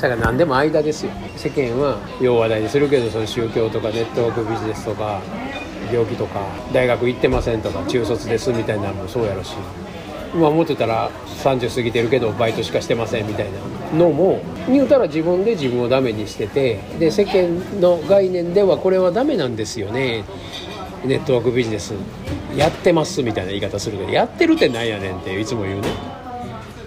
だから何でも間ですよ。世間は要話題にするけどその宗教とかネットワークビジネスとか病気とか大学行ってませんとか中卒ですみたいなのもそうやろし。今思ってたら30過ぎてるけどバイトしかしてませんみたいな。のも言うたら自分で自分をダメにしててで世間の概念ではこれはダメなんですよね。ネットワークビジネスやってますみたいな言い方するけどやってるってなんやねんっていつも言うね。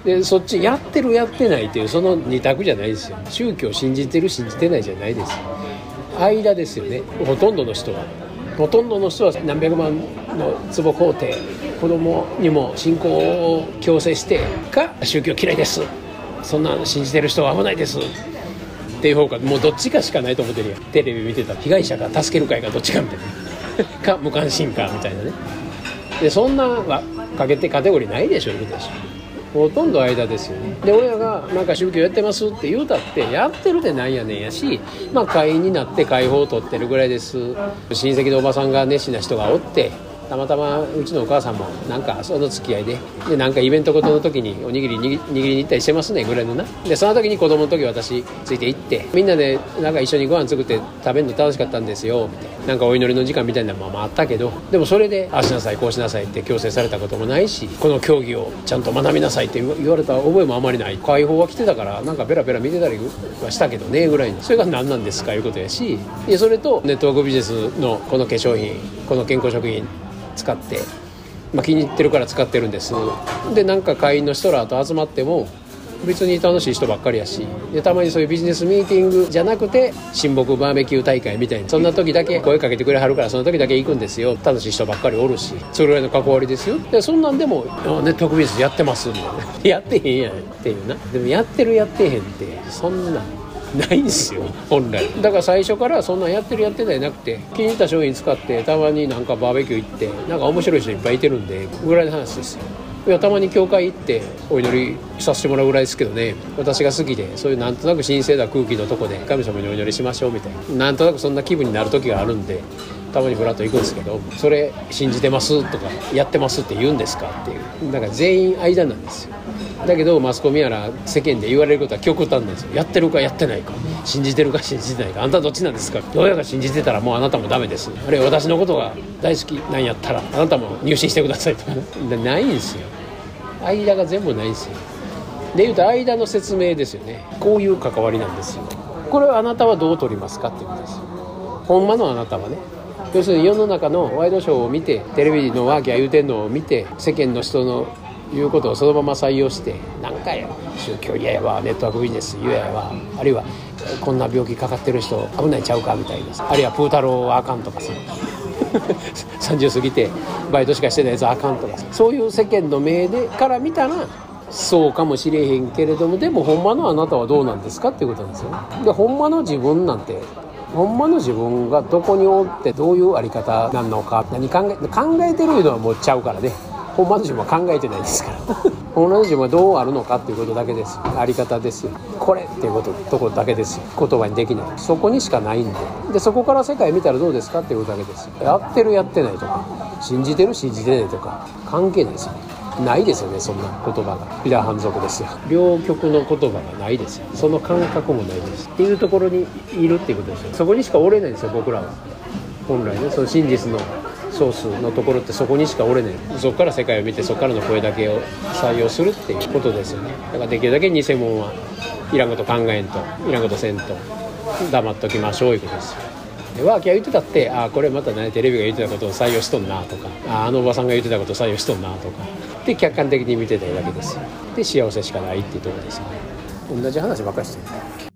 でそっちやってるやってないっていうその二択じゃないですよ。宗教信じてる信じてないじゃないです。間ですよね。ほとんどの人は。ほとんどの人は何百万の壺買うて子供にも信仰を強制してか宗教嫌いです。そんな信じてる人は危ないです。っていう方がもうどっちかしかないと思ってるやん。テレビ見てたら被害者か助ける会かどっちかみたいな。か無関心かみたいなね。でそんなはかけてカテゴリーないでしょいうことでしょ。ほとんど間ですよね。で親が「なんか宗教やってます」って言うたってやってるでなんやねんやしまあ会員になって解放を取ってるぐらいです。親戚のおばさんが熱心な人がおってたまたまうちのお母さんもなんかその付き合いででなんかイベントごとの時におにぎり握りに行ったりしてますねぐらいのな。でその時に子供の時私ついて行ってみんなでなんか一緒にご飯作って食べるの楽しかったんですよみたいな。なんかお祈りの時間みたいなのもあったけどでもそれでああしなさいこうしなさいって強制されたこともないしこの競技をちゃんと学びなさいって言われた覚えもあまりない。解放は来てたからなんかベラベラ見てたりはしたけどねぐらいにそれが何なんですかいうことやしでそれとネットワークビジネスのこの化粧品この健康食品使って、まあ、気に入ってるから使ってるんです。でなんか会員の人らと集まっても別に楽しい人ばっかりやしでたまにそういうビジネスミーティングじゃなくて親睦バーベキュー大会みたいにそんな時だけ声かけてくれはるからその時だけ行くんですよ。楽しい人ばっかりおるしそれぐらいの関わりですよ。でそんなんでもネットクビジネスやってますみたいなやってへんやんっていうな。でもやってるやってへんってそんなんないんですよ本来。だから最初からそんなんやってるやってないなくて気に入った商品使ってたまになんかバーベキュー行ってなんか面白い人いっぱいいてるんでぐらいの話ですよ。いやたまに教会行ってお祈りさせてもらうぐらいですけどね私が好きでそういうなんとなく神聖な空気のとこで神様にお祈りしましょうみたいな。なんとなくそんな気分になる時があるんでたまにブラッと行くんですけどそれ信じてますとかやってますって言うんですかっていう。だから全員間なんですよ。だけどマスコミやら世間で言われることは極端なんですよ。やってるかやってないか。信じてるか信じてないか。あんたどっちなんですか？親が信じてたらもうあなたもダメです。あるいは私のことが大好きなんやったらあなたも入信してくださいとか。ないんですよ。間が全部ないんですよ。でいうと間の説明ですよね。こういう関わりなんですよ。これはあなたはどう取りますかっていうことですよ。ほんまのあなたはね。要するに世の中のワイドショーを見てテレビのワーキャー言うてんのを見て世間の人の言うことをそのまま採用して何回や宗教嫌やわネットワークビジネス嫌やわあるいはこんな病気かかってる人危ないちゃうかみたいな。あるいはプー太郎はあかんとかさ。30過ぎてバイトしかしてないやつあかんとかさ。そういう世間の目でから見たらそうかもしれへんけれどもでもほんまのあなたはどうなんですかっていうことなんですよでほんまの自分なんてほんまの自分がどこにおってどういうあり方なのか何考え考えてるのはもうちゃうからね。ほんまの自分は考えてないですから。ほんまの自分はどうあるのかっていうことだけです。あり方ですよ。これっていうことところだけです言葉にできない。そこにしかないんで。でそこから世界見たらどうですかっていうことだけです。やってるやってないとか信じてる信じてないとか関係ないですよね。ないですよねそんな言葉が。ピラー反則ですよ。両極の言葉がないですよ。その感覚もないです。っていうところにいるっていうことですよ。そこにしかおれないんですよ僕らは。本来ねその真実のソースのところってそこにしかおれない。そこから世界を見てそこからの声だけを採用するっていうことですよね。だからできるだけ偽物はいらんこと考えんといらんことせんと黙っときましょういうことですよ。でワーキャー言ってたってああこれまたねテレビが言ってたことを採用しとんなとかああのおばさんが言ってたことを採用しとんなとか。で客観的に見てただけですで幸せしかないっていうとこですよね。同じ話ばっかりしてる。